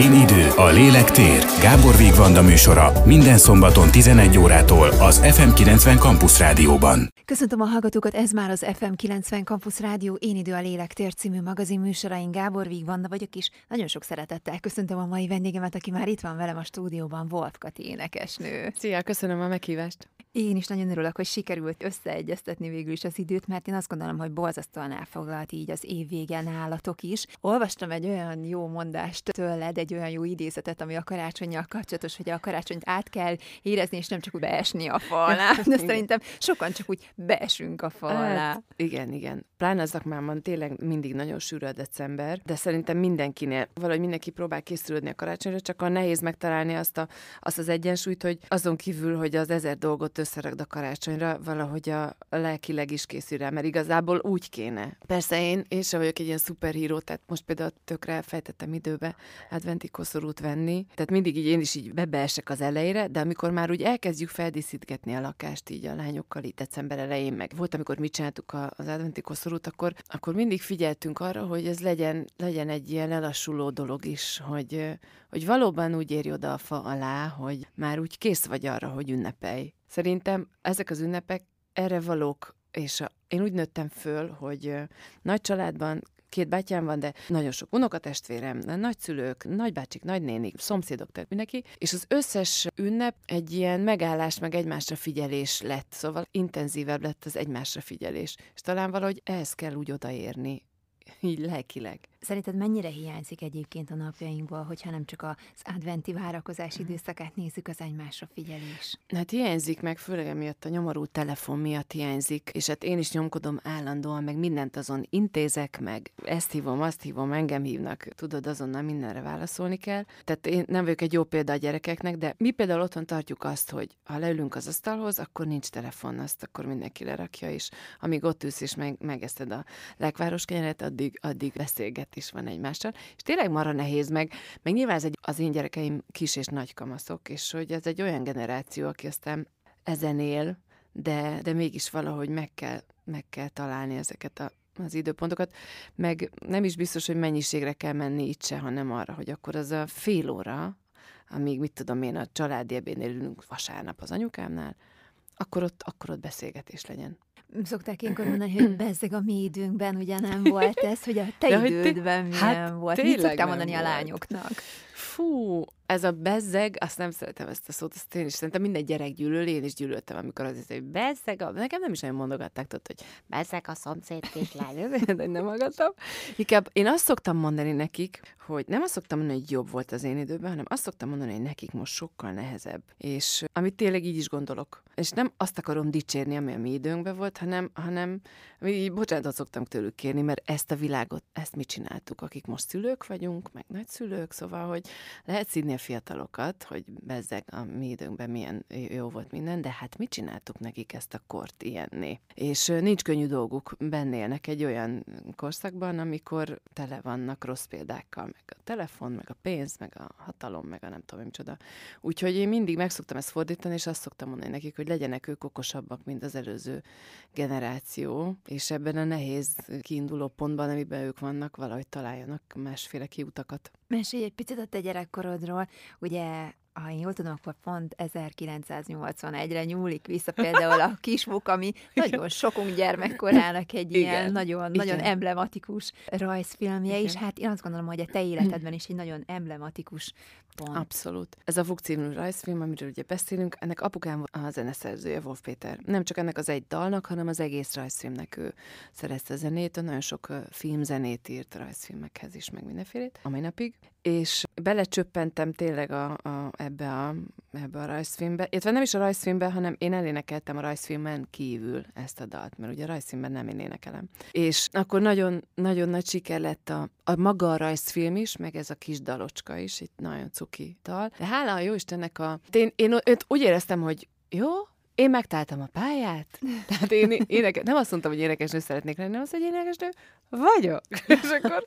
Én idő, a lélek tér. Gábor Vigvanda műsora minden szombaton 11 órától az FM90 Campus Rádióban. Köszöntöm a hallgatókat, ez már az FM90 Campus Rádió Én idő a lélek tér című magazin műsorain. Gábor Vigvanda vagyok, és nagyon sok szeretettel köszöntöm a mai vendégemet, aki már itt van velem a stúdióban, Wolf Kati énekesnő. Szia, köszönöm a meghívást. Én is nagyon örülök, hogy sikerült összeegyeztetni végül is az időt, mert én azt gondolom, hogy borzasztóan elfoglalt így az év vége nálatok is. Olvastam egy olyan jó mondást tőled, egy olyan jó idézetet, ami a karácsonyjal kapcsolatos, hogy a karácsonyt át kell érezni, és nem csak úgy beesni a fal alá. De szerintem sokan csak úgy beesünk a fal alá. Hát, igen, igen. Pláne az szakmában tényleg mindig nagyon sűrű a december, de szerintem mindenkinél, valahogy mindenki próbál készülődni a karácsonyra, csak a nehéz megtalálni azt, a, azt az egyensúlyt, hogy azon kívül, hogy az ezer dolgot összeragd a karácsonyra, valahogy a lelkileg is készül rá, mert igazából úgy kéne. Persze én, én sem vagyok egy ilyen szuperhíró, tehát most például tökre fejtettem időbe adventi koszorút venni, tehát mindig így én is így bebeesek az elejére, de amikor már úgy elkezdjük feldíszítgetni a lakást így a lányokkal itt december elején, meg volt, amikor mit csináltuk az adventi koszorút, akkor, akkor mindig figyeltünk arra, hogy ez legyen, legyen egy ilyen lelassuló dolog is, hogy, hogy valóban úgy érj oda a fa alá, hogy már úgy kész vagy arra, hogy ünnepelj. Szerintem ezek az ünnepek erre valók, és a, én úgy nőttem föl, hogy nagy családban két bátyám van, de nagyon sok unokatestvérem, nagyszülők, nagybácsik, nagynénik, szomszédok, tehát mindenki, és az összes ünnep egy ilyen megállás, meg egymásra figyelés lett, szóval intenzívebb lett az egymásra figyelés, és talán valahogy ehhez kell úgy odaérni, így lelkileg. Szerinted mennyire hiányzik egyébként a napjainkból, hogyha nem csak az adventi várakozás mhm. időszakát nézzük, az egymásra figyelés? Hát hiányzik meg, főleg emiatt a nyomorú telefon miatt hiányzik, és hát én is nyomkodom állandóan, meg mindent azon intézek, meg ezt hívom, azt hívom, engem hívnak, tudod, azonnal mindenre válaszolni kell. Tehát én nem vagyok egy jó példa a gyerekeknek, de mi például otthon tartjuk azt, hogy ha leülünk az asztalhoz, akkor nincs telefon, azt akkor mindenki lerakja, és amíg ott ülsz és meg, megeszted a lekváros kenyeret, addig, addig beszélget is van egymással, és tényleg marra nehéz meg, meg nyilván ez egy, az én gyerekeim kis és nagy kamaszok, és hogy ez egy olyan generáció, aki aztán ezen él, de, de mégis valahogy meg kell, meg kell találni ezeket a, az időpontokat, meg nem is biztos, hogy mennyiségre kell menni itt se, hanem arra, hogy akkor az a fél óra, amíg mit tudom én, a családi ebénél ülünk vasárnap az anyukámnál, akkor ott, akkor ott beszélgetés legyen. Szokták ilyenkor mondani, hogy bezzeg a mi időnkben, ugye nem volt ez, hogy a te De idődben milyen hát volt. Mit szoktál mondani a lányoknak? Fú, ez a bezzeg, azt nem szeretem ezt a szót, azt én is szerintem minden gyerek gyűlöl, én is gyűlöltem, amikor az hogy bezzeg, a... nekem nem is nagyon mondogatták, tudod, hogy bezzeg a szomszéd kislány, de nem hallgattam. Inkább én azt szoktam mondani nekik, hogy nem azt szoktam mondani, hogy jobb volt az én időben, hanem azt szoktam mondani, hogy nekik most sokkal nehezebb. És amit tényleg így is gondolok. És nem azt akarom dicsérni, ami a mi időnkben volt, hanem, hanem így bocsánatot szoktam tőlük kérni, mert ezt a világot, ezt mi csináltuk, akik most szülők vagyunk, meg nagyszülők, szóval, hogy lehet szídni a fiatalokat, hogy bezzeg a mi időnkben milyen jó volt minden, de hát mit csináltuk nekik ezt a kort ilyenné? És nincs könnyű dolguk, bennélnek egy olyan korszakban, amikor tele vannak rossz példákkal, meg a telefon, meg a pénz, meg a hatalom, meg a nem tudom, micsoda. Úgyhogy én mindig meg szoktam ezt fordítani, és azt szoktam mondani nekik, hogy legyenek ők okosabbak, mint az előző generáció, és ebben a nehéz kiinduló pontban, amiben ők vannak, valahogy találjanak másféle kiutakat. Mesélj egy picit a te gyerekkorodról. Ugye ha én jól tudom, akkor pont 1981-re nyúlik vissza például a kismuk, ami nagyon sokunk gyermekkorának egy Igen. ilyen nagyon, Igen. nagyon emblematikus rajzfilmje, Igen. és hát én azt gondolom, hogy a te életedben is egy nagyon emblematikus pont. Abszolút. Ez a Fuk című rajzfilm, amiről ugye beszélünk, ennek apukám a zeneszerzője, Wolf Péter. Nem csak ennek az egy dalnak, hanem az egész rajzfilmnek ő szerezte a zenét, nagyon sok filmzenét írt rajzfilmekhez is, meg mindenfélét, a mai napig és belecsöppentem tényleg a, a, ebbe, a, ebbe a rajzfilmbe, illetve nem is a rajzfilmbe, hanem én elénekeltem a rajzfilmen kívül ezt a dalt, mert ugye a rajzfilmben nem én énekelem. És akkor nagyon, nagyon nagy siker lett a, a maga a rajzfilm is, meg ez a kis dalocska is, itt nagyon cuki dal. De hála a jó Istennek a... Én, én, én úgy éreztem, hogy jó, én megtaláltam a pályát, tehát én éneke, nem azt mondtam, hogy énekesnő szeretnék lenni, nem az, hogy énekesnő vagyok. És akkor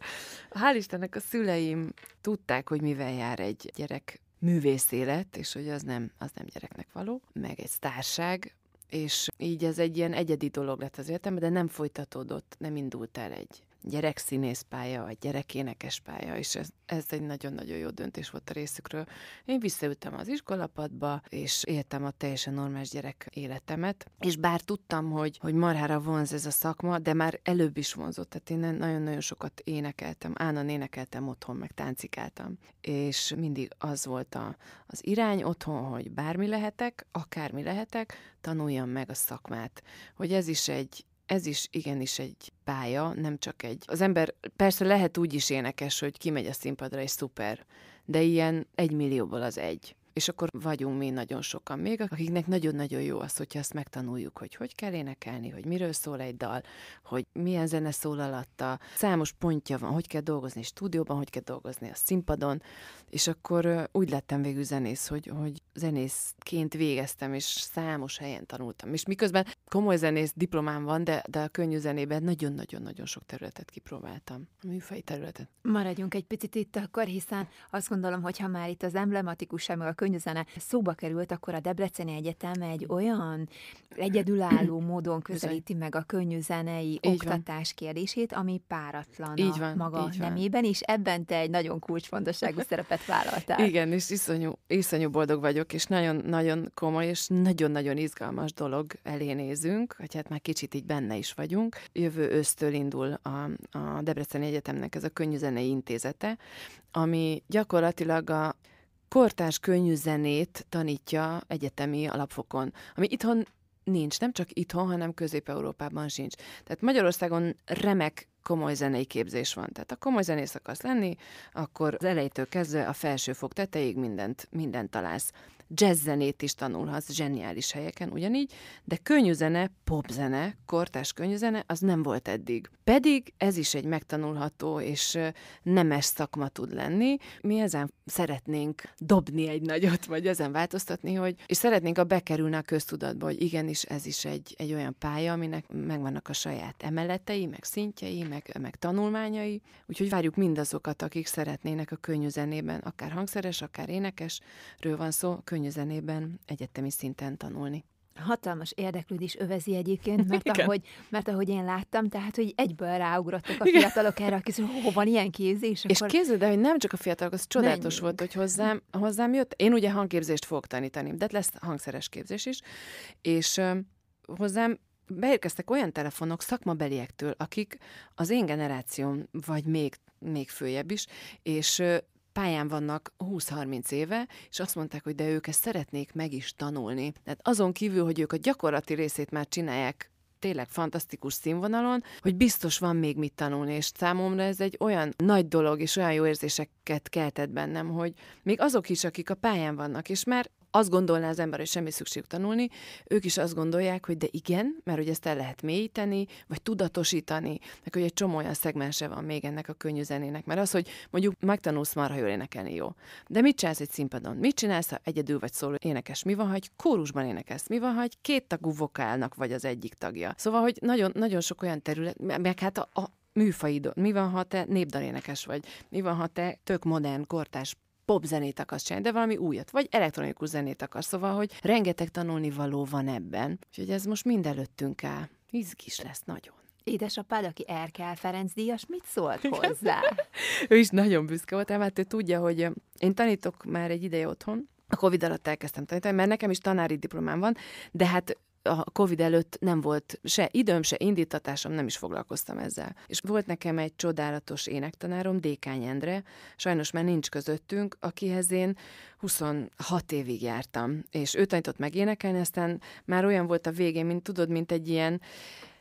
hál' Istennek a szüleim tudták, hogy mivel jár egy gyerek művész élet, és hogy az nem, az nem gyereknek való, meg egy sztárság, és így ez egy ilyen egyedi dolog lett az életemben, de nem folytatódott, nem indult el egy gyerekszínészpálya, vagy gyerekénekes pálya, és ez, ez egy nagyon-nagyon jó döntés volt a részükről. Én visszaültem az iskolapadba, és éltem a teljesen normális gyerek életemet, és bár tudtam, hogy, hogy marhára vonz ez a szakma, de már előbb is vonzott, tehát én nagyon-nagyon sokat énekeltem, állandóan énekeltem otthon, meg táncikáltam, és mindig az volt a, az irány otthon, hogy bármi lehetek, akármi lehetek, tanuljam meg a szakmát, hogy ez is egy, ez is igenis egy pálya, nem csak egy. Az ember persze lehet úgy is énekes, hogy kimegy a színpadra, és szuper, de ilyen egy millióból az egy. És akkor vagyunk mi nagyon sokan még, akiknek nagyon-nagyon jó az, hogyha ezt megtanuljuk, hogy hogy kell énekelni, hogy miről szól egy dal, hogy milyen zene szól alatta. Számos pontja van, hogy kell dolgozni stúdióban, hogy kell dolgozni a színpadon, és akkor úgy lettem végül zenész, hogy, hogy zenészként végeztem, és számos helyen tanultam. És miközben komoly zenész diplomám van, de, de a könnyű zenében nagyon-nagyon-nagyon sok területet kipróbáltam, a műfai területet. Maradjunk egy picit itt akkor, hiszen azt gondolom, hogy ha már itt az emblematikus, meg a könnyűzene szóba került, akkor a Debreceni Egyetem egy olyan egyedülálló módon közelíti meg a könnyűzenei oktatás van. kérdését, ami páratlan így van, maga így nemében, és ebben te egy nagyon kulcsfontosságú szerepet vállaltál. Igen, és iszonyú, iszonyú boldog vagyok, és nagyon-nagyon komoly, és nagyon-nagyon izgalmas dolog elé nézünk, hogy hát már kicsit így benne is vagyunk. Jövő ősztől indul a, a Debreceni Egyetemnek ez a könnyűzenei intézete, ami gyakorlatilag a kortárs könnyű zenét tanítja egyetemi alapfokon, ami itthon nincs, nem csak itthon, hanem Közép-Európában sincs. Tehát Magyarországon remek komoly zenei képzés van. Tehát a komoly zenész akarsz lenni, akkor az elejétől kezdve a felsőfok tetejéig mindent, mindent találsz jazzzenét is tanulhatsz zseniális helyeken ugyanígy, de könnyűzene, popzene, kortás könnyűzene, az nem volt eddig. Pedig ez is egy megtanulható és nemes szakma tud lenni. Mi ezen szeretnénk dobni egy nagyot, vagy ezen változtatni, hogy, és szeretnénk a bekerülni a köztudatba, hogy igenis ez is egy, egy olyan pálya, aminek megvannak a saját emeletei, meg szintjei, meg, meg tanulmányai. Úgyhogy várjuk mindazokat, akik szeretnének a könnyű zenében, akár hangszeres, akár énekesről van szó, könnyű zenében egyetemi szinten tanulni. Hatalmas érdeklődés övezi egyébként, mert ahogy, mert ahogy én láttam, tehát, hogy egyből ráugrottak a fiatalok erre, akik hó, van ilyen képzés. És akkor... képzeld el, hogy nem csak a fiatalok, az csodálatos menjünk. volt, hogy hozzám, hozzám jött. Én ugye hangképzést fogok tanítani, de lesz hangszeres képzés is, és uh, hozzám beérkeztek olyan telefonok szakmabeliektől, akik az én generációm, vagy még, még följebb is, és pályán vannak 20-30 éve, és azt mondták, hogy de ők ezt szeretnék meg is tanulni. Tehát azon kívül, hogy ők a gyakorlati részét már csinálják tényleg fantasztikus színvonalon, hogy biztos van még mit tanulni, és számomra ez egy olyan nagy dolog, és olyan jó érzéseket keltett bennem, hogy még azok is, akik a pályán vannak, és már azt gondolná az ember, hogy semmi szükségük tanulni, ők is azt gondolják, hogy de igen, mert hogy ezt el lehet mélyíteni, vagy tudatosítani, meg hogy egy csomó olyan szegmense van még ennek a könnyű zenének, mert az, hogy mondjuk megtanulsz marha jól énekelni, jó. De mit csinálsz egy színpadon? Mit csinálsz, ha egyedül vagy szóló énekes? Mi van, ha egy kórusban énekelsz? Mi van, ha egy két tagú vokálnak vagy az egyik tagja? Szóval, hogy nagyon, nagyon sok olyan terület, meg hát a, a műfaidon. Mi van, ha te népdalénekes vagy? Mi van, ha te tök modern, kortás popzenét akarsz csinálni, de valami újat, vagy elektronikus zenét akarsz, szóval, hogy rengeteg tanulni való van ebben. Úgyhogy ez most mind előttünk áll. Izgis lesz nagyon. Édesapád, aki Erkel Ferenc díjas, mit szólt hozzá? ő is nagyon büszke volt, mert ő tudja, hogy én tanítok már egy ideje otthon, a Covid alatt elkezdtem tanítani, mert nekem is tanári diplomám van, de hát a Covid előtt nem volt se időm, se indítatásom, nem is foglalkoztam ezzel. És volt nekem egy csodálatos énektanárom, Dékány Endre, sajnos már nincs közöttünk, akihez én 26 évig jártam, és ő tanított meg énekelni, aztán már olyan volt a végén, mint tudod, mint egy ilyen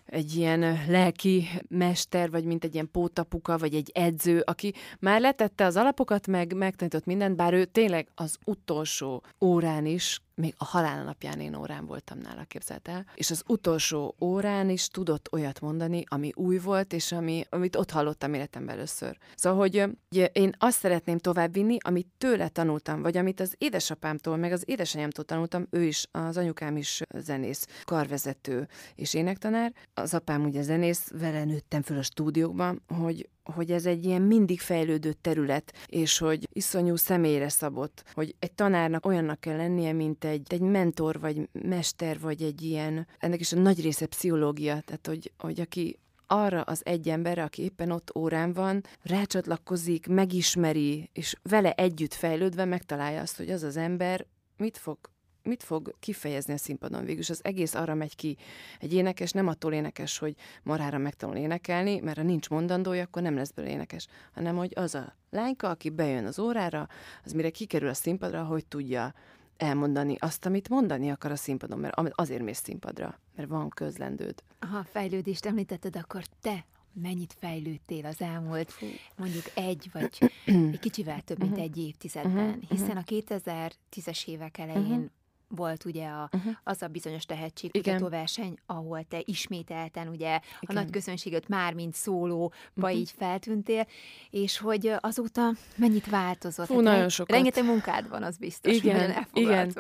egy ilyen lelki mester, vagy mint egy ilyen pótapuka, vagy egy edző, aki már letette az alapokat, meg megtanított mindent, bár ő tényleg az utolsó órán is még a halál napján én órán voltam nála, képzelt el, és az utolsó órán is tudott olyat mondani, ami új volt, és ami, amit ott hallottam életemben először. Szóval, hogy ugye, én azt szeretném továbbvinni, amit tőle tanultam, vagy amit az édesapámtól, meg az édesanyámtól tanultam, ő is, az anyukám is zenész, karvezető és énektanár. Az apám ugye zenész, vele nőttem föl a stúdióban, hogy hogy ez egy ilyen mindig fejlődő terület, és hogy iszonyú személyre szabott, hogy egy tanárnak olyannak kell lennie, mint egy, egy mentor, vagy mester, vagy egy ilyen, ennek is a nagy része pszichológia, tehát hogy, hogy aki arra az egy emberre, aki éppen ott órán van, rácsatlakozik, megismeri, és vele együtt fejlődve megtalálja azt, hogy az az ember mit fog mit fog kifejezni a színpadon végül, az egész arra megy ki. Egy énekes nem attól énekes, hogy marára megtanul énekelni, mert ha nincs mondandója, akkor nem lesz belőle énekes, hanem hogy az a lányka, aki bejön az órára, az mire kikerül a színpadra, hogy tudja elmondani azt, amit mondani akar a színpadon, mert azért mész színpadra, mert van közlendőd. Ha fejlődést említetted, akkor te mennyit fejlődtél az elmúlt mondjuk egy vagy egy kicsivel több, mint mhm. egy évtizedben, mhm. hiszen a 2010-es évek elején volt ugye a, uh-huh. az a bizonyos tehetségkutató verseny, ahol te ismételten ugye Igen. a nagy közönséget már mint szólóba uh-huh. így feltűntél, és hogy azóta mennyit változott? Fú, hát nagyon sokat. Rengeteg munkád van, az biztos, Igen, Igen.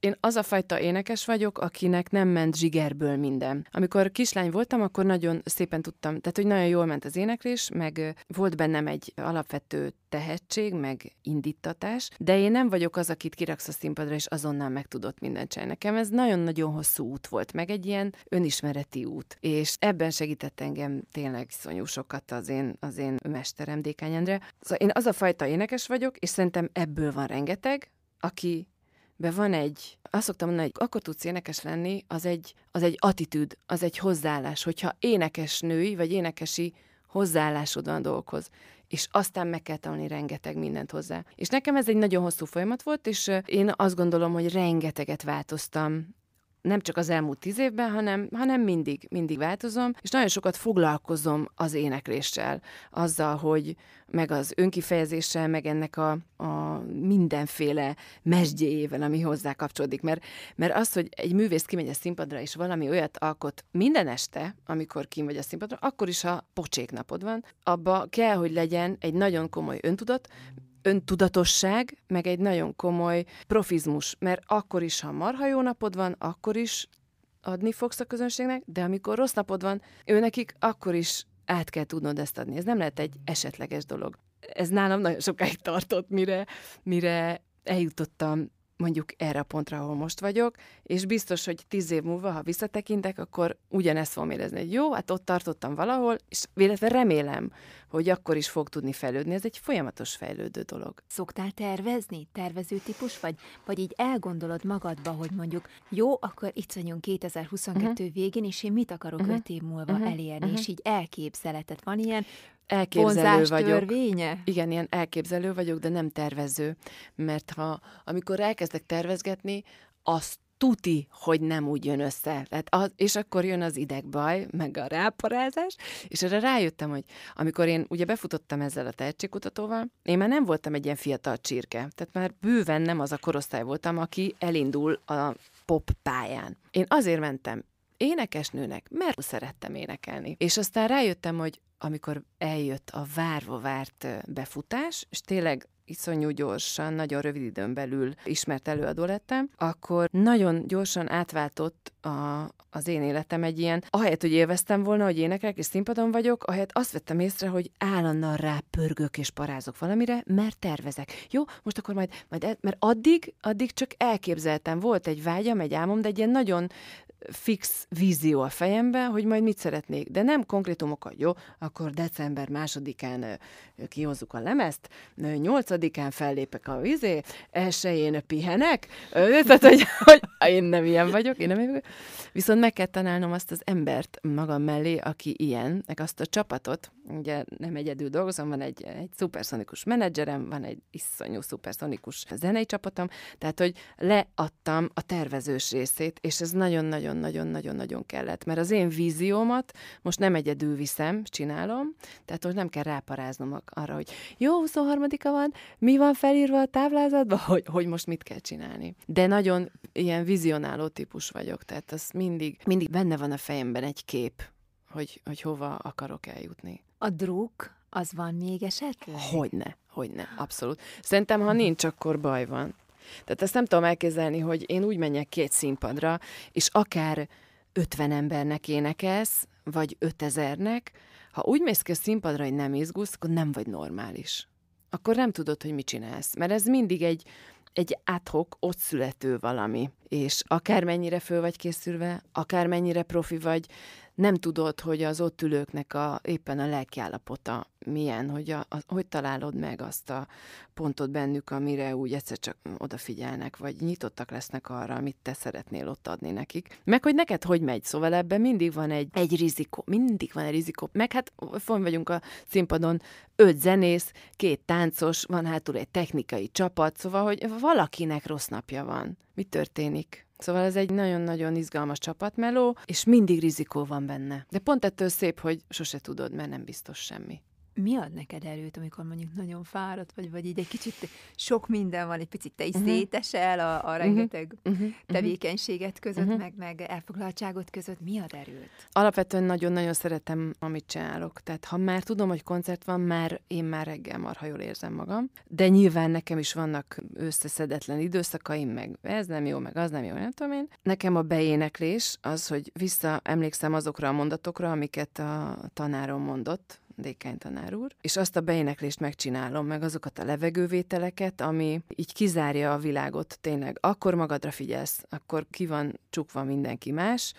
Én az a fajta énekes vagyok, akinek nem ment zsigerből minden. Amikor kislány voltam, akkor nagyon szépen tudtam, tehát hogy nagyon jól ment az éneklés, meg volt bennem egy alapvető tehetség, meg indítatás, de én nem vagyok az, akit kiraksz a színpadra, és azonnal meg tudott mindent csinálni. Nekem ez nagyon-nagyon hosszú út volt, meg egy ilyen önismereti út, és ebben segített engem tényleg iszonyú sokat az én, az én mesterem, Dékány Endre. Szóval én az a fajta énekes vagyok, és szerintem ebből van rengeteg, aki be van egy, azt szoktam mondani, hogy akkor tudsz énekes lenni, az egy, az egy attitűd, az egy hozzáállás, hogyha énekes női, vagy énekesi hozzáállásod van a dolgokhoz és aztán meg kell tanulni rengeteg mindent hozzá. És nekem ez egy nagyon hosszú folyamat volt, és én azt gondolom, hogy rengeteget változtam nem csak az elmúlt tíz évben, hanem, hanem mindig, mindig változom, és nagyon sokat foglalkozom az énekléssel, azzal, hogy meg az önkifejezéssel, meg ennek a, a mindenféle mesdjéjével, ami hozzá kapcsolódik. Mert, mert az, hogy egy művész kimegy a színpadra, és valami olyat alkot minden este, amikor kim vagy a színpadra, akkor is, ha pocsék napod van, abba kell, hogy legyen egy nagyon komoly öntudat, öntudatosság, meg egy nagyon komoly profizmus, mert akkor is, ha marha jó napod van, akkor is adni fogsz a közönségnek, de amikor rossz napod van, ő nekik akkor is át kell tudnod ezt adni. Ez nem lehet egy esetleges dolog. Ez nálam nagyon sokáig tartott, mire, mire eljutottam mondjuk erre a pontra, ahol most vagyok, és biztos, hogy tíz év múlva, ha visszatekintek, akkor ugyanezt fogom érezni, hogy jó, hát ott tartottam valahol, és véletve remélem, hogy akkor is fog tudni fejlődni. Ez egy folyamatos fejlődő dolog. Szoktál tervezni? Tervező típus vagy? Vagy így elgondolod magadba, hogy mondjuk jó, akkor itt vagyunk 2022 uh-huh. Mhm. végén, és én mit akarok uh-huh. öt év múlva uh-huh. elérni, uh-huh. és így elképzeletet. Van ilyen elképzelő vagyok. törvénye? Igen, ilyen elképzelő vagyok, de nem tervező. Mert ha amikor elkezdek tervezgetni, azt tuti, hogy nem úgy jön össze. Tehát az, és akkor jön az idegbaj, meg a ráparázás, és erre rájöttem, hogy amikor én ugye befutottam ezzel a tehetségkutatóval, én már nem voltam egy ilyen fiatal csirke, tehát már bőven nem az a korosztály voltam, aki elindul a pop pályán. Én azért mentem énekesnőnek, mert szerettem énekelni. És aztán rájöttem, hogy amikor eljött a várva várt befutás, és tényleg iszonyú gyorsan, nagyon rövid időn belül ismert előadó lettem, akkor nagyon gyorsan átváltott a, az én életem egy ilyen, ahelyett, hogy élveztem volna, hogy énekelek és színpadon vagyok, ahelyett azt vettem észre, hogy állandóan rá pörgök és parázok valamire, mert tervezek. Jó, most akkor majd, majd mert addig, addig csak elképzeltem, volt egy vágyam, egy álmom, de egy ilyen nagyon fix vízió a fejemben, hogy majd mit szeretnék, de nem konkrétumokat, jó, akkor december másodikán kihozzuk a lemezt, nyolcadikán fellépek a vizé, elsőjén pihenek, tehát, hogy, hogy én nem ilyen vagyok, én nem ilyen vagyok. Viszont meg kell tanálnom azt az embert magam mellé, aki ilyen, meg azt a csapatot, ugye nem egyedül dolgozom, van egy, egy szuperszonikus menedzserem, van egy iszonyú szuperszonikus zenei csapatom, tehát, hogy leadtam a tervezős részét, és ez nagyon-nagyon-nagyon-nagyon-nagyon kellett, mert az én víziómat most nem egyedül viszem, csinálom, tehát most nem kell ráparáznom arra, hogy jó, 23-a van, mi van felírva a táblázatban, hogy, hogy most mit kell csinálni. De nagyon ilyen vizionáló típus vagyok, tehát az mindig, mindig benne van a fejemben egy kép, hogy, hogy hova akarok eljutni. A druk, az van még esetleg? Hogyne, hogyne, abszolút. Szerintem, ha nincs, akkor baj van. Tehát ezt nem tudom elképzelni, hogy én úgy menjek egy színpadra, és akár 50 embernek énekelsz, vagy 5000-nek, ha úgy mész ki a színpadra, hogy nem izgulsz, akkor nem vagy normális. Akkor nem tudod, hogy mit csinálsz. Mert ez mindig egy, egy adhok, ott születő valami. és akármennyire föl vagy készülve, akármennyire profi vagy, nem tudod, hogy az ott ülőknek a, éppen a lelkiállapota milyen, hogy, a, a, hogy találod meg azt a pontot bennük, amire úgy egyszer csak odafigyelnek, vagy nyitottak lesznek arra, amit te szeretnél ott adni nekik. Meg, hogy neked hogy megy, szóval ebben mindig van egy, egy rizikó, mindig van egy rizikó. Meg hát fon vagyunk a színpadon, öt zenész, két táncos, van hátul egy technikai csapat, szóval, hogy valakinek rossz napja van. Mi történik? Szóval ez egy nagyon-nagyon izgalmas csapatmeló, és mindig rizikó van benne. De pont ettől szép, hogy sose tudod, mert nem biztos semmi mi ad neked erőt, amikor mondjuk nagyon fáradt vagy, vagy így egy kicsit sok minden van, egy picit te is uh-huh. szétesel a, a mhm. rengeteg uh-huh. tevékenységet között, uh-huh. meg, meg elfoglaltságot között, mi ad erőt? Alapvetően nagyon-nagyon szeretem, amit csinálok. Tehát ha már tudom, hogy koncert van, már én már reggel marha jól érzem magam. De nyilván nekem is vannak összeszedetlen időszakaim, meg ez nem jó, meg az nem jó, nem tudom én. Nekem a beéneklés az, hogy visszaemlékszem azokra a mondatokra, amiket a tanárom mondott, Dékány tanár úr, és azt a beéneklést megcsinálom, meg azokat a levegővételeket, ami így kizárja a világot. Tényleg. Akkor magadra figyelsz, akkor ki van csukva mindenki más,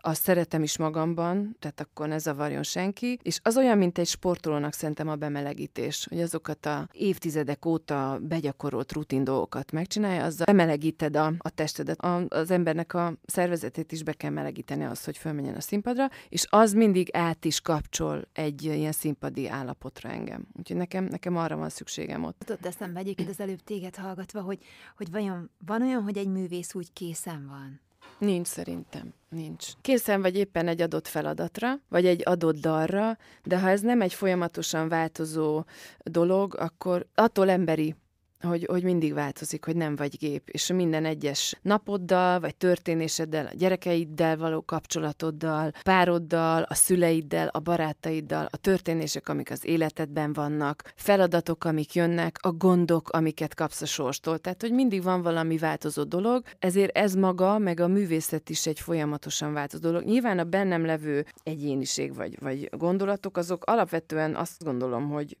azt szeretem is magamban, tehát akkor ne zavarjon senki, és az olyan, mint egy sportolónak szerintem a bemelegítés, hogy azokat a évtizedek óta begyakorolt rutin dolgokat megcsinálja, azzal bemelegíted a, a testedet, a, az embernek a szervezetét is be kell melegíteni az, hogy fölmenjen a színpadra, és az mindig át is kapcsol egy ilyen színpadi állapotra engem. Úgyhogy nekem, nekem arra van szükségem ott. Tudod, eszembe egyébként az előbb téged hallgatva, hogy, hogy vajon van olyan, hogy egy művész úgy készen van? Nincs szerintem, nincs. Készen vagy éppen egy adott feladatra, vagy egy adott dalra, de ha ez nem egy folyamatosan változó dolog, akkor attól emberi hogy, hogy mindig változik, hogy nem vagy gép, és minden egyes napoddal, vagy történéseddel, a gyerekeiddel való kapcsolatoddal, pároddal, a szüleiddel, a barátaiddal, a történések, amik az életedben vannak, feladatok, amik jönnek, a gondok, amiket kapsz a sorstól. Tehát, hogy mindig van valami változó dolog, ezért ez maga, meg a művészet is egy folyamatosan változó dolog. Nyilván a bennem levő egyéniség vagy, vagy gondolatok, azok alapvetően azt gondolom, hogy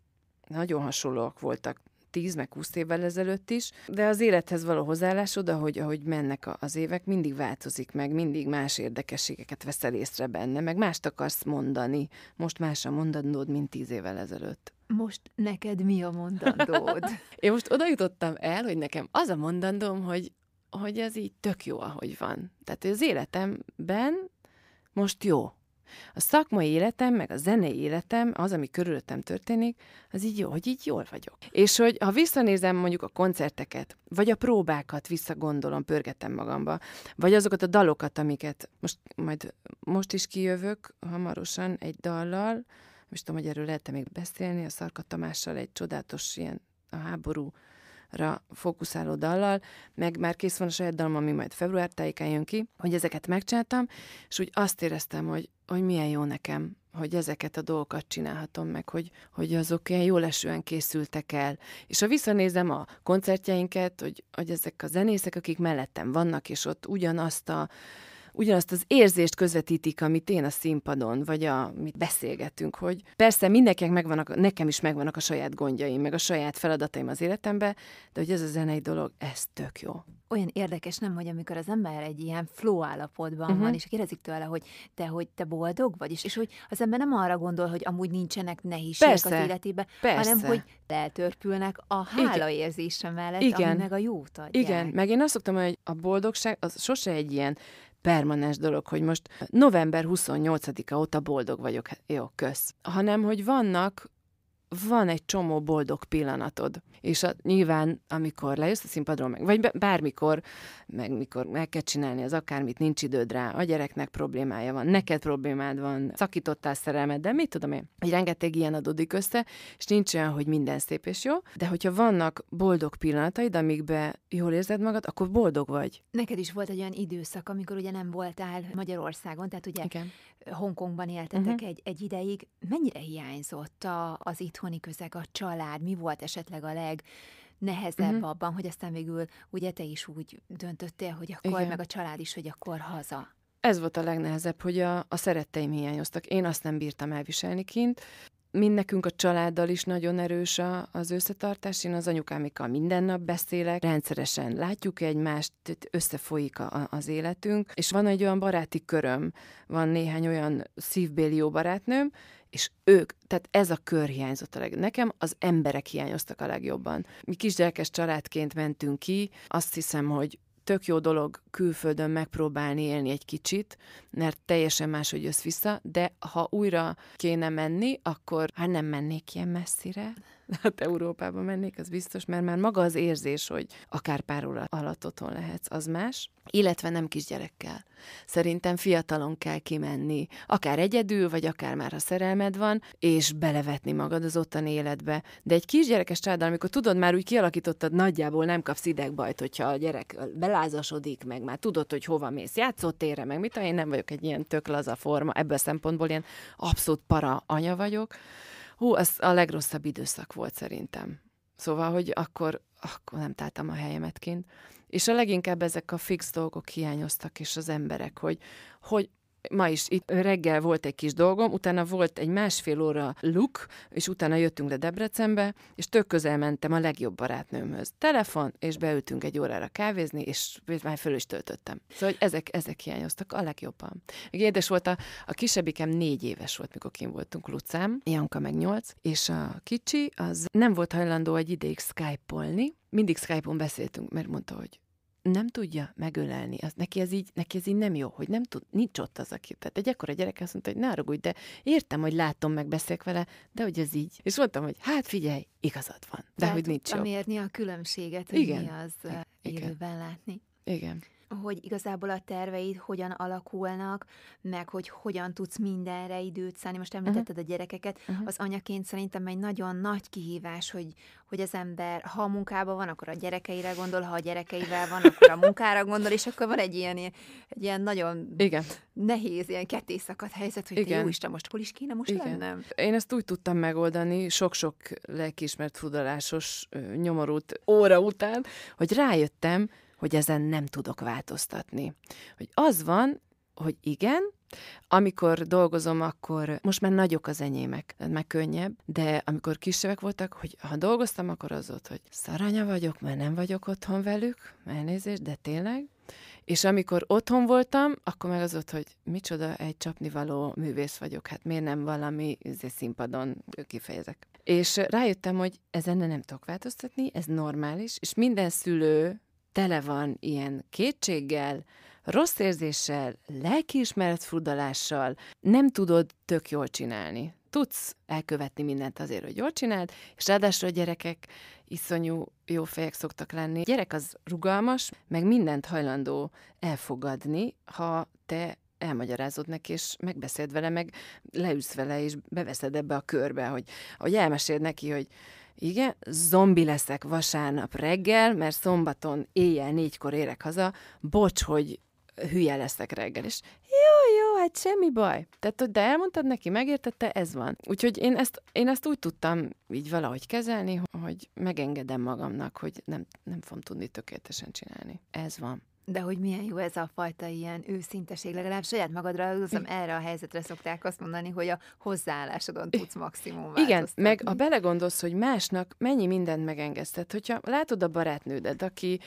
nagyon hasonlóak voltak 10 meg 20 évvel ezelőtt is, de az élethez való hozzáállásod, ahogy, ahogy mennek az évek, mindig változik meg, mindig más érdekességeket veszel észre benne, meg mást akarsz mondani. Most más a mondandód, mint 10 évvel ezelőtt. Most neked mi a mondandód? Én most oda jutottam el, hogy nekem az a mondandóm, hogy, hogy ez így tök jó, ahogy van. Tehát az életemben most jó. A szakmai életem, meg a zenei életem, az, ami körülöttem történik, az így jó, hogy így jól vagyok. És hogy ha visszanézem mondjuk a koncerteket, vagy a próbákat visszagondolom, pörgetem magamba, vagy azokat a dalokat, amiket most majd most is kijövök hamarosan egy dallal, most tudom, hogy erről lehet még beszélni, a Szarka Tamással egy csodálatos ilyen a háború ra fókuszáló dallal, meg már kész van a saját dalom, ami majd február tájékán jön ki, hogy ezeket megcsináltam, és úgy azt éreztem, hogy, hogy milyen jó nekem, hogy ezeket a dolgokat csinálhatom meg, hogy, hogy azok ilyen jól esően készültek el. És ha visszanézem a koncertjeinket, hogy, hogy ezek a zenészek, akik mellettem vannak, és ott ugyanazt a ugyanazt az érzést közvetítik, amit én a színpadon, vagy amit beszélgetünk, hogy persze mindenkinek megvannak, nekem is megvannak a saját gondjaim, meg a saját feladataim az életembe, de hogy ez a zenei dolog, ez tök jó olyan érdekes, nem, hogy amikor az ember egy ilyen flow állapotban uh-huh. van, és kérdezik tőle, hogy te, hogy te boldog vagy, és, és hogy az ember nem arra gondol, hogy amúgy nincsenek nehézségek persze, az életében, persze. hanem hogy eltörpülnek a hála érzése mellett, Igen. ami meg a jót adják. Igen, meg én azt szoktam, hogy a boldogság az sose egy ilyen permanens dolog, hogy most november 28-a óta boldog vagyok, jó, kösz. Hanem, hogy vannak van egy csomó boldog pillanatod. És a, nyilván, amikor lejössz a színpadról, meg, vagy bármikor, meg mikor meg kell csinálni az akármit, nincs időd rá, a gyereknek problémája van, neked problémád van, szakítottál szerelmed, de mit tudom én, hogy rengeteg ilyen adódik össze, és nincs olyan, hogy minden szép és jó, de hogyha vannak boldog pillanataid, amikbe jól érzed magad, akkor boldog vagy. Neked is volt egy olyan időszak, amikor ugye nem voltál Magyarországon, tehát ugye Igen. Hongkongban éltetek uh-huh. egy, egy ideig. Mennyire hiányzott a, az itthoni közeg, a család? Mi volt esetleg a leg nehezebb uh-huh. abban, hogy aztán végül ugye te is úgy döntöttél, hogy akkor, Igen. meg a család is, hogy akkor haza. Ez volt a legnehezebb, hogy a, a szeretteim hiányoztak. Én azt nem bírtam elviselni kint. mind nekünk a családdal is nagyon erős a, az összetartás. Én az anyukámikkal minden nap beszélek, rendszeresen látjuk egymást, összefolyik a, az életünk, és van egy olyan baráti köröm, van néhány olyan szívbéli jó barátnőm, és ők, tehát ez a kör hiányzott a leg. Nekem az emberek hiányoztak a legjobban. Mi kisgyerekes családként mentünk ki, azt hiszem, hogy tök jó dolog külföldön megpróbálni élni egy kicsit, mert teljesen máshogy jössz vissza, de ha újra kéne menni, akkor hát nem mennék ilyen messzire. Hát Európába mennék, az biztos, mert már maga az érzés, hogy akár pár óra alatt otthon lehetsz, az más. Illetve nem kisgyerekkel. Szerintem fiatalon kell kimenni, akár egyedül, vagy akár már a szerelmed van, és belevetni magad az ottani életbe. De egy kisgyerekes család, amikor tudod, már úgy kialakítottad, nagyjából nem kapsz idegbajt, hogyha a gyerek belázasodik, meg már tudod, hogy hova mész játszótérre, meg mit, én nem vagyok egy ilyen tök laza forma, ebből a szempontból ilyen abszolút para anya vagyok. Hú, az a legrosszabb időszak volt szerintem. Szóval, hogy akkor, akkor nem találtam a helyemet kint. És a leginkább ezek a fix dolgok hiányoztak, és az emberek, hogy, hogy ma is itt reggel volt egy kis dolgom, utána volt egy másfél óra luk, és utána jöttünk le Debrecenbe, és tök közel mentem a legjobb barátnőmhöz. Telefon, és beültünk egy órára kávézni, és már föl is töltöttem. Szóval hogy ezek, ezek hiányoztak a legjobban. Még édes volt, a, a kisebbikem négy éves volt, mikor kim voltunk Lucám, Janka meg nyolc, és a kicsi az nem volt hajlandó egy ideig skype-olni, mindig Skype-on beszéltünk, mert mondta, hogy nem tudja megölelni. Az, neki, ez így, neki ez így nem jó, hogy nem tud, nincs ott az, aki. Tehát egy ekkora gyerek azt mondta, hogy ne haragudj, de értem, hogy látom, meg beszélek vele, de hogy ez így. És mondtam, hogy hát figyelj, igazad van. De Tehát hogy nincs jobb. mérni a különbséget, hogy Igen. mi az Igen. élőben látni. Igen hogy igazából a terveid hogyan alakulnak, meg hogy hogyan tudsz mindenre időt szállni. Most említetted uh-huh. a gyerekeket, uh-huh. az anyaként szerintem egy nagyon nagy kihívás, hogy, hogy az ember, ha a munkában van, akkor a gyerekeire gondol, ha a gyerekeivel van, akkor a munkára gondol, és akkor van egy ilyen, egy ilyen nagyon Igen. nehéz, ilyen kettészakadt helyzet, hogy Igen. jó Isten, most hol is kéne most Igen. lennem? Én ezt úgy tudtam megoldani, sok-sok lelkiismert fudalásos nyomorult óra után, hogy rájöttem, hogy ezen nem tudok változtatni. Hogy az van, hogy igen, amikor dolgozom, akkor most már nagyok az enyémek, meg könnyebb, de amikor kisebbek voltak, hogy ha dolgoztam, akkor az ott, hogy szaranya vagyok, mert nem vagyok otthon velük, elnézést, de tényleg. És amikor otthon voltam, akkor meg az ott, hogy micsoda egy csapnivaló művész vagyok, hát miért nem valami színpadon kifejezek. És rájöttem, hogy ezen nem tudok változtatni, ez normális, és minden szülő tele van ilyen kétséggel, rossz érzéssel, lelkiismeret frudalással, nem tudod tök jól csinálni. Tudsz elkövetni mindent azért, hogy jól csináld, és ráadásul a gyerekek iszonyú jó fejek szoktak lenni. A gyerek az rugalmas, meg mindent hajlandó elfogadni, ha te elmagyarázod neki, és megbeszéld vele, meg leülsz vele, és beveszed ebbe a körbe, hogy, hogy elmeséld neki, hogy igen, zombi leszek vasárnap reggel, mert szombaton éjjel négykor érek haza, bocs, hogy hülye leszek reggel, és jó, jó, hát semmi baj. Tehát, de elmondtad neki, megértette, ez van. Úgyhogy én ezt, én ezt úgy tudtam így valahogy kezelni, hogy megengedem magamnak, hogy nem, nem fogom tudni tökéletesen csinálni. Ez van. De hogy milyen jó ez a fajta ilyen őszinteség, legalább saját magadra, hiszem, erre a helyzetre szokták azt mondani, hogy a hozzáállásodon tudsz maximum Igen, meg a belegondolsz, hogy másnak mennyi mindent megengedted, hogyha látod a barátnődet, aki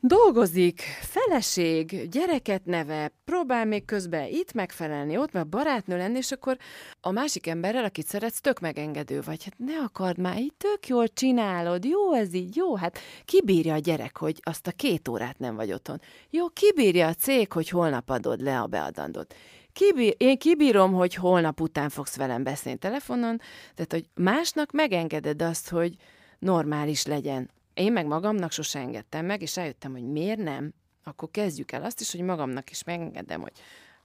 dolgozik, feleség, gyereket neve, próbál még közben itt megfelelni, ott meg barátnő lenni, és akkor a másik emberrel, akit szeretsz, tök megengedő vagy. Hát ne akard már, így tök jól csinálod, jó ez így, jó, hát kibírja a gyerek, hogy azt a két órát nem vagy otthon. Jó, kibírja a cég, hogy holnap adod le a beadandót. Kibír, én kibírom, hogy holnap után fogsz velem beszélni telefonon, tehát, hogy másnak megengeded azt, hogy normális legyen én meg magamnak sose engedtem meg, és eljöttem, hogy miért nem, akkor kezdjük el azt is, hogy magamnak is megengedem, hogy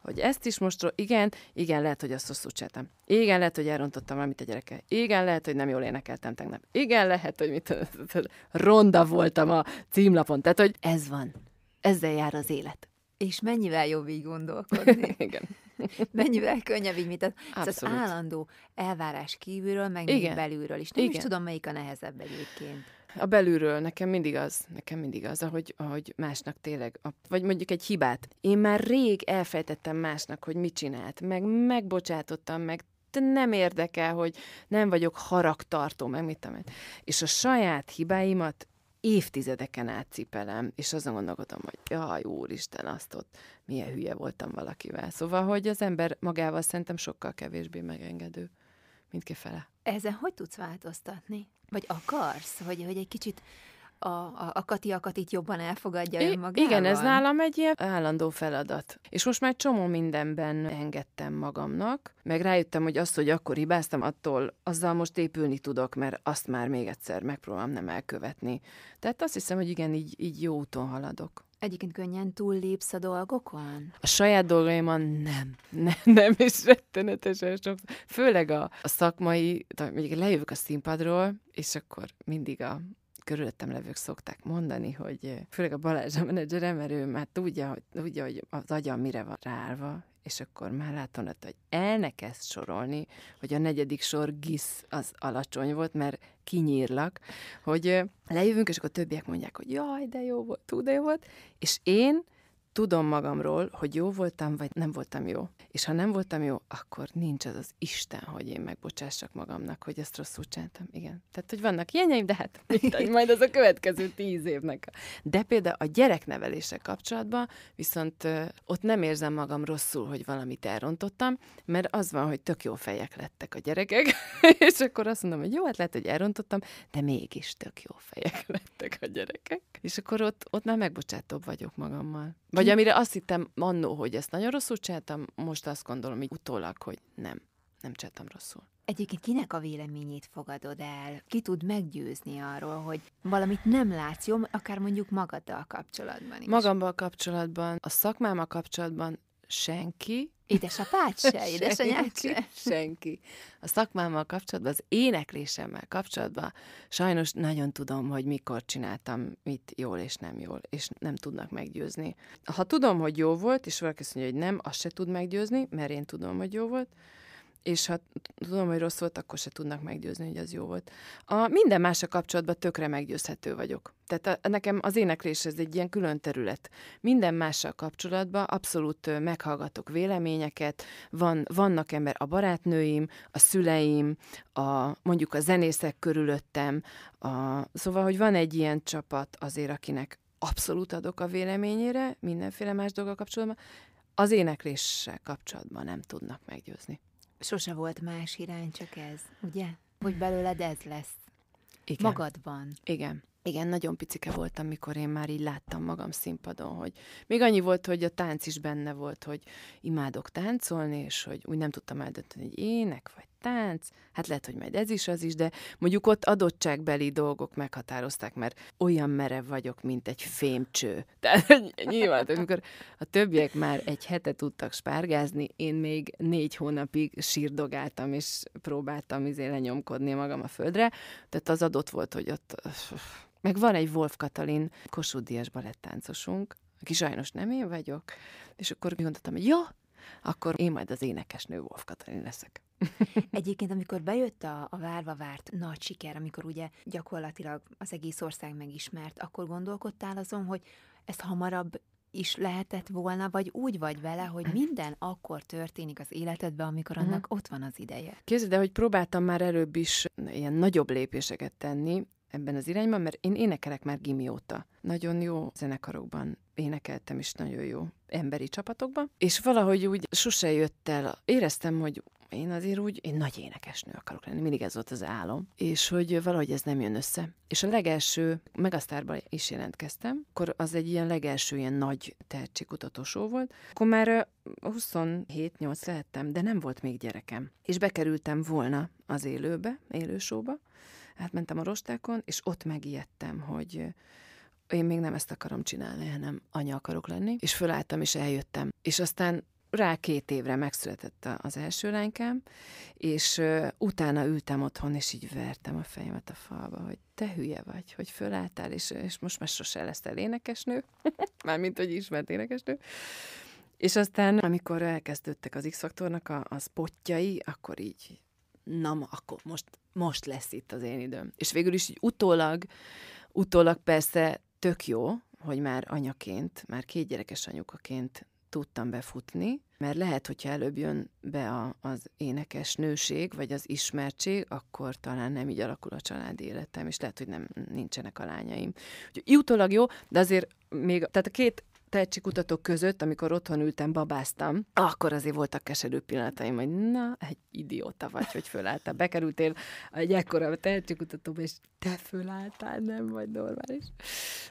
hogy ezt is most, igen, igen, lehet, hogy azt rosszul csináltam. Igen, lehet, hogy elrontottam valamit a gyereke. Igen, lehet, hogy nem jól énekeltem tegnap. Igen, lehet, hogy mit, ronda voltam a címlapon. Tehát, hogy ez van. Ezzel jár az élet. És mennyivel jobb így gondolkodni? igen. Mennyivel könnyebb így, mint az, az állandó elvárás kívülről, meg Igen. belülről is. Nem Igen. is tudom, melyik a nehezebb egyébként. A belülről nekem mindig az, nekem mindig az, ahogy, ahogy másnak tényleg, vagy mondjuk egy hibát. Én már rég elfejtettem másnak, hogy mit csinált, meg megbocsátottam, meg nem érdekel, hogy nem vagyok haragtartó, meg mit tudom. És a saját hibáimat évtizedeken átcipelem, és azon gondolkodom, hogy jaj, úristen, azt ott milyen hülye voltam valakivel. Szóval, hogy az ember magával szerintem sokkal kevésbé megengedő, mint kifele. Ezen hogy tudsz változtatni? Vagy akarsz, hogy, hogy egy kicsit a, a, a Kati Akatit jobban elfogadja I- önmagával? Igen, ez nálam egy ilyen állandó feladat. És most már csomó mindenben engedtem magamnak, meg rájöttem, hogy azt, hogy akkor hibáztam, attól azzal most épülni tudok, mert azt már még egyszer megpróbálom nem elkövetni. Tehát azt hiszem, hogy igen, így, így jó úton haladok. Egyébként könnyen túllépsz a dolgokon? A saját dolgaimon nem. Nem, nem és rettenetesen sok. Főleg a, a szakmai, mondjuk lejövök a színpadról, és akkor mindig a körülöttem levők szokták mondani, hogy főleg a Balázs a menedzserem, mert ő már tudja, hogy, tudja, hogy az agyam mire van ráállva, és akkor már látom, hogy elnekezd sorolni, hogy a negyedik sor gisz az alacsony volt, mert kinyírlak, hogy lejövünk, és akkor többiek mondják, hogy jaj, de jó volt, túl de jó volt, és én tudom magamról, hogy jó voltam, vagy nem voltam jó. És ha nem voltam jó, akkor nincs az az Isten, hogy én megbocsássak magamnak, hogy ezt rosszul csináltam. Igen. Tehát, hogy vannak ilyenjeim, de hát mindegy, majd az a következő tíz évnek. De például a gyerekneveléssel kapcsolatban viszont ott nem érzem magam rosszul, hogy valamit elrontottam, mert az van, hogy tök jó fejek lettek a gyerekek, és akkor azt mondom, hogy jó, hát lehet, hogy elrontottam, de mégis tök jó fejek lettek a gyerekek. És akkor ott, ott már megbocsátóbb vagyok magammal. Vagy amire azt hittem annó, hogy ezt nagyon rosszul csináltam, most azt gondolom hogy utólag, hogy nem, nem csináltam rosszul. Egyébként kinek a véleményét fogadod el? Ki tud meggyőzni arról, hogy valamit nem látsz jó, akár mondjuk magaddal kapcsolatban is? Magammal kapcsolatban, a szakmámmal kapcsolatban senki. Édesapád se, édesanyád se. Senki. A szakmámmal kapcsolatban, az éneklésemmel kapcsolatban sajnos nagyon tudom, hogy mikor csináltam mit jól és nem jól, és nem tudnak meggyőzni. Ha tudom, hogy jó volt, és valaki azt mondja, hogy nem, azt se tud meggyőzni, mert én tudom, hogy jó volt, és ha tudom, hogy rossz volt, akkor se tudnak meggyőzni, hogy az jó volt. A minden másra kapcsolatban tökre meggyőzhető vagyok. Tehát a, nekem az éneklés ez egy ilyen külön terület. Minden mással kapcsolatban abszolút meghallgatok véleményeket, van, vannak ember, a barátnőim, a szüleim, a, mondjuk a zenészek körülöttem, a, szóval, hogy van egy ilyen csapat azért, akinek abszolút adok a véleményére, mindenféle más dolga kapcsolatban, az énekléssel kapcsolatban nem tudnak meggyőzni. Sose volt más irány, csak ez, ugye? Hogy belőled ez lesz. Igen. Magadban. Igen. Igen, nagyon picike voltam, mikor én már így láttam magam színpadon, hogy még annyi volt, hogy a tánc is benne volt, hogy imádok táncolni, és hogy úgy nem tudtam eldönteni, hogy ének vagy tánc, hát lehet, hogy majd ez is az is, de mondjuk ott adottságbeli dolgok meghatározták, mert olyan merev vagyok, mint egy fémcső. Tehát nyilván, amikor a többiek már egy hete tudtak spárgázni, én még négy hónapig sírdogáltam, és próbáltam izé lenyomkodni magam a földre, tehát az adott volt, hogy ott meg van egy Wolf Katalin Kossuth Díjas balettáncosunk, aki sajnos nem én vagyok, és akkor gondoltam, hogy ja, akkor én majd az énekesnő Wolf Katalin leszek. Egyébként, amikor bejött a, a várva várt nagy siker, amikor ugye gyakorlatilag az egész ország megismert, akkor gondolkodtál azon, hogy ezt hamarabb is lehetett volna, vagy úgy vagy vele, hogy minden akkor történik az életedben, amikor annak uh-huh. ott van az ideje. Képzeld, de hogy próbáltam már előbb is ilyen nagyobb lépéseket tenni, ebben az irányban, mert én énekelek már gimióta. Nagyon jó zenekarokban énekeltem is, nagyon jó emberi csapatokban, és valahogy úgy sose jött el. Éreztem, hogy én azért úgy, én nagy énekesnő akarok lenni, mindig ez volt az álom, és hogy valahogy ez nem jön össze. És a legelső, Megasztárban is jelentkeztem, akkor az egy ilyen legelső ilyen nagy tehetségkutató volt, akkor már 27-8 lehettem, de nem volt még gyerekem. És bekerültem volna az élőbe, élősóba, átmentem a rostákon, és ott megijedtem, hogy én még nem ezt akarom csinálni, hanem anya akarok lenni, és fölálltam, és eljöttem. És aztán rá két évre megszületett az első lánykám, és uh, utána ültem otthon, és így vertem a fejemet a falba, hogy te hülye vagy, hogy fölálltál, és, és most már sose leszel énekesnő, mármint, hogy ismert énekesnő. És aztán, amikor elkezdődtek az X-faktornak a, a spotjai, akkor így, na, akkor most, most lesz itt az én időm. És végül is így utólag, utólag persze tök jó, hogy már anyaként, már két gyerekes anyukaként tudtam befutni, mert lehet, hogyha előbb jön be a, az énekes nőség, vagy az ismertség, akkor talán nem így alakul a családi életem, és lehet, hogy nem nincsenek a lányaim. Úgyhogy utólag jó, de azért még, tehát a két tehetségkutatók között, amikor otthon ültem, babáztam, akkor azért voltak keserű pillanataim, hogy na, egy idióta vagy, hogy fölálltál. Bekerültél egy ekkora tehetségkutatóba, és te fölálltál, nem vagy normális.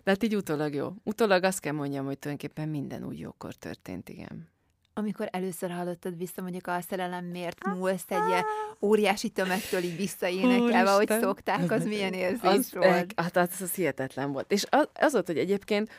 De hát így utólag jó. Utólag azt kell mondjam, hogy tulajdonképpen minden úgy jókor történt, igen. Amikor először hallottad vissza, mondjuk a szerelem miért múlsz egy ilyen óriási tömegtől így visszaénekelve, ahogy szokták, az milyen érzés az, volt? Hát az, az hihetetlen volt. És az, az volt, hogy egyébként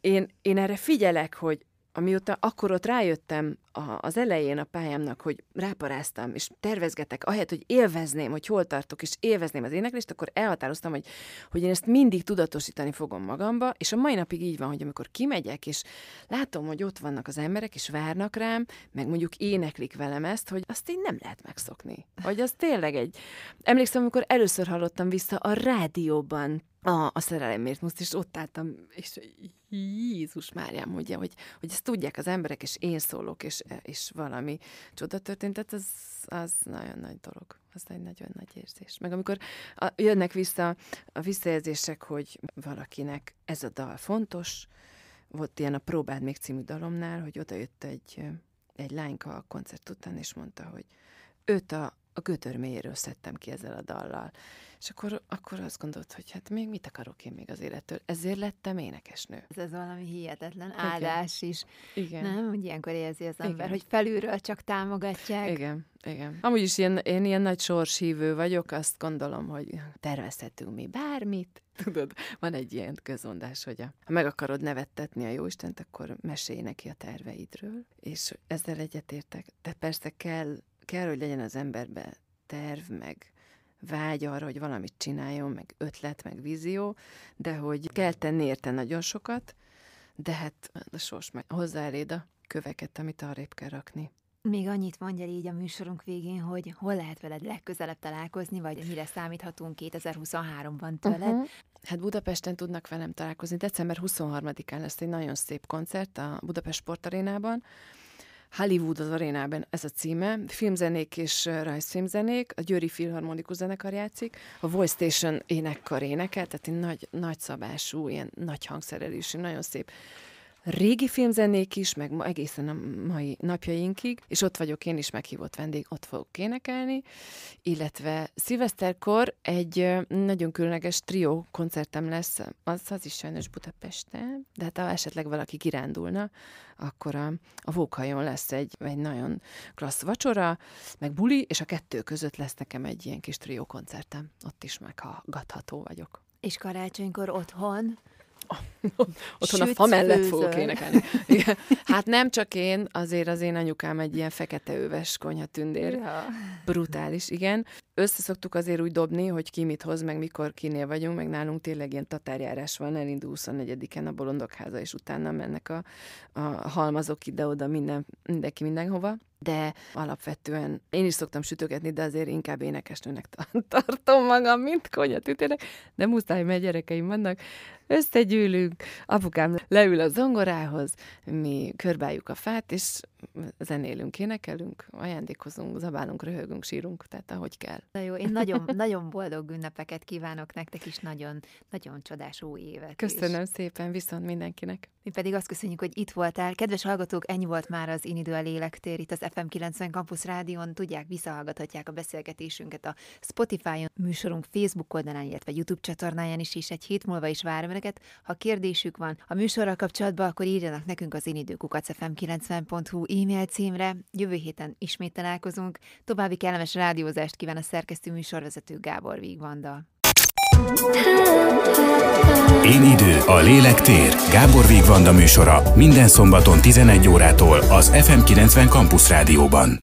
én, én erre figyelek, hogy amióta akkor ott rájöttem a, az elején a pályámnak, hogy ráparáztam, és tervezgetek, ahelyett, hogy élvezném, hogy hol tartok, és élvezném az éneklést, akkor elhatároztam, hogy, hogy én ezt mindig tudatosítani fogom magamba, és a mai napig így van, hogy amikor kimegyek, és látom, hogy ott vannak az emberek, és várnak rám, meg mondjuk éneklik velem ezt, hogy azt így nem lehet megszokni. Hogy az tényleg egy... Emlékszem, amikor először hallottam vissza a rádióban a, a szerelemért most, és ott álltam, és Jézus Máriám, mondja, hogy, hogy ezt tudják az emberek, és én szólok, és, és valami csoda történt, tehát az, az nagyon nagy dolog. Az egy nagyon nagy érzés. Meg amikor a, jönnek vissza a visszajelzések, hogy valakinek ez a dal fontos, volt ilyen a Próbád még című dalomnál, hogy oda jött egy, egy lányka a koncert után, és mondta, hogy őt a, a gödörmélyéről szedtem ki ezzel a dallal. És akkor, akkor azt gondolt, hogy hát még mit akarok én még az élettől? Ezért lettem énekesnő. Ez, ez valami hihetetlen áldás igen. is. Igen. Nem, hogy ilyenkor érzi az ember, igen. hogy felülről csak támogatják. Igen, igen. Amúgy is ilyen, én ilyen nagy sorshívő vagyok, azt gondolom, hogy tervezhetünk mi bármit. Tudod, van egy ilyen közmondás, hogy ha meg akarod nevettetni a Jóistent, akkor mesélj neki a terveidről, és ezzel egyetértek. De persze kell, kell, hogy legyen az emberbe terv, meg vágy arra, hogy valamit csináljon, meg ötlet, meg vízió, de hogy kell tenni érte nagyon sokat, de hát a sors meg hozzá eléd a köveket, amit arrébb kell rakni. Még annyit mondja így a műsorunk végén, hogy hol lehet veled legközelebb találkozni, vagy mire számíthatunk 2023-ban tőled? Uh-huh. Hát Budapesten tudnak velem találkozni. December 23-án lesz egy nagyon szép koncert a Budapest Sportarénában, Hollywood az arénában ez a címe, filmzenék és rajzfilmzenék, a Győri Filharmonikus zenekar játszik, a Voice Station énekkar énekel, tehát egy nagy, nagy szabású, ilyen nagy hangszerelésű, nagyon szép régi filmzenék is, meg egészen a mai napjainkig, és ott vagyok én is meghívott vendég, ott fogok énekelni, illetve szilveszterkor egy nagyon különleges trió koncertem lesz, az, az is sajnos Budapesten, de hát ha esetleg valaki kirándulna, akkor a, a Vókhajon lesz egy, egy nagyon klassz vacsora, meg buli, és a kettő között lesz nekem egy ilyen kis trió koncertem. Ott is meghallgatható vagyok. És karácsonykor otthon Otthon Süt, a fa mellett főzöl. fogok énekelni. Igen. Hát nem csak én, azért az én anyukám egy ilyen fekete öves konyhatündér. Ja. Brutális, igen. Összeszoktuk azért úgy dobni, hogy ki mit hoz, meg mikor kinél vagyunk, meg nálunk tényleg ilyen tatárjárás van, elindul 24-en a bolondokháza, és utána mennek a, a halmazok ide-oda, minden, mindenki mindenhova de alapvetően én is szoktam sütögetni, de azért inkább énekesnőnek tartom magam, mint konyatütének, de muszáj, mert gyerekeim vannak, összegyűlünk, apukám leül a zongorához, mi körbáljuk a fát, és zenélünk, énekelünk, ajándékozunk, zabálunk, röhögünk, sírunk, tehát ahogy kell. Na jó, én nagyon, nagyon boldog ünnepeket kívánok nektek is, nagyon, nagyon csodás új évet. Köszönöm is. szépen, viszont mindenkinek. Mi pedig azt köszönjük, hogy itt voltál. Kedves hallgatók, ennyi volt már az Inidő a lélektér itt az FM 90 Campus Rádion. Tudják, visszahallgathatják a beszélgetésünket a Spotify-on, műsorunk Facebook oldalán, illetve YouTube csatornáján is, és egy hét múlva is várom önöket. Ha kérdésük van a műsorral kapcsolatban, akkor írjanak nekünk az inidőkukacfm90.hu e-mail címre. Jövő héten ismét találkozunk. További kellemes rádiózást kíván a szerkesztő műsorvezető Gábor Vígvanda. Én idő, a lélek tér. Gábor Vígvanda műsora minden szombaton 11 órától az FM90 Campus Rádióban.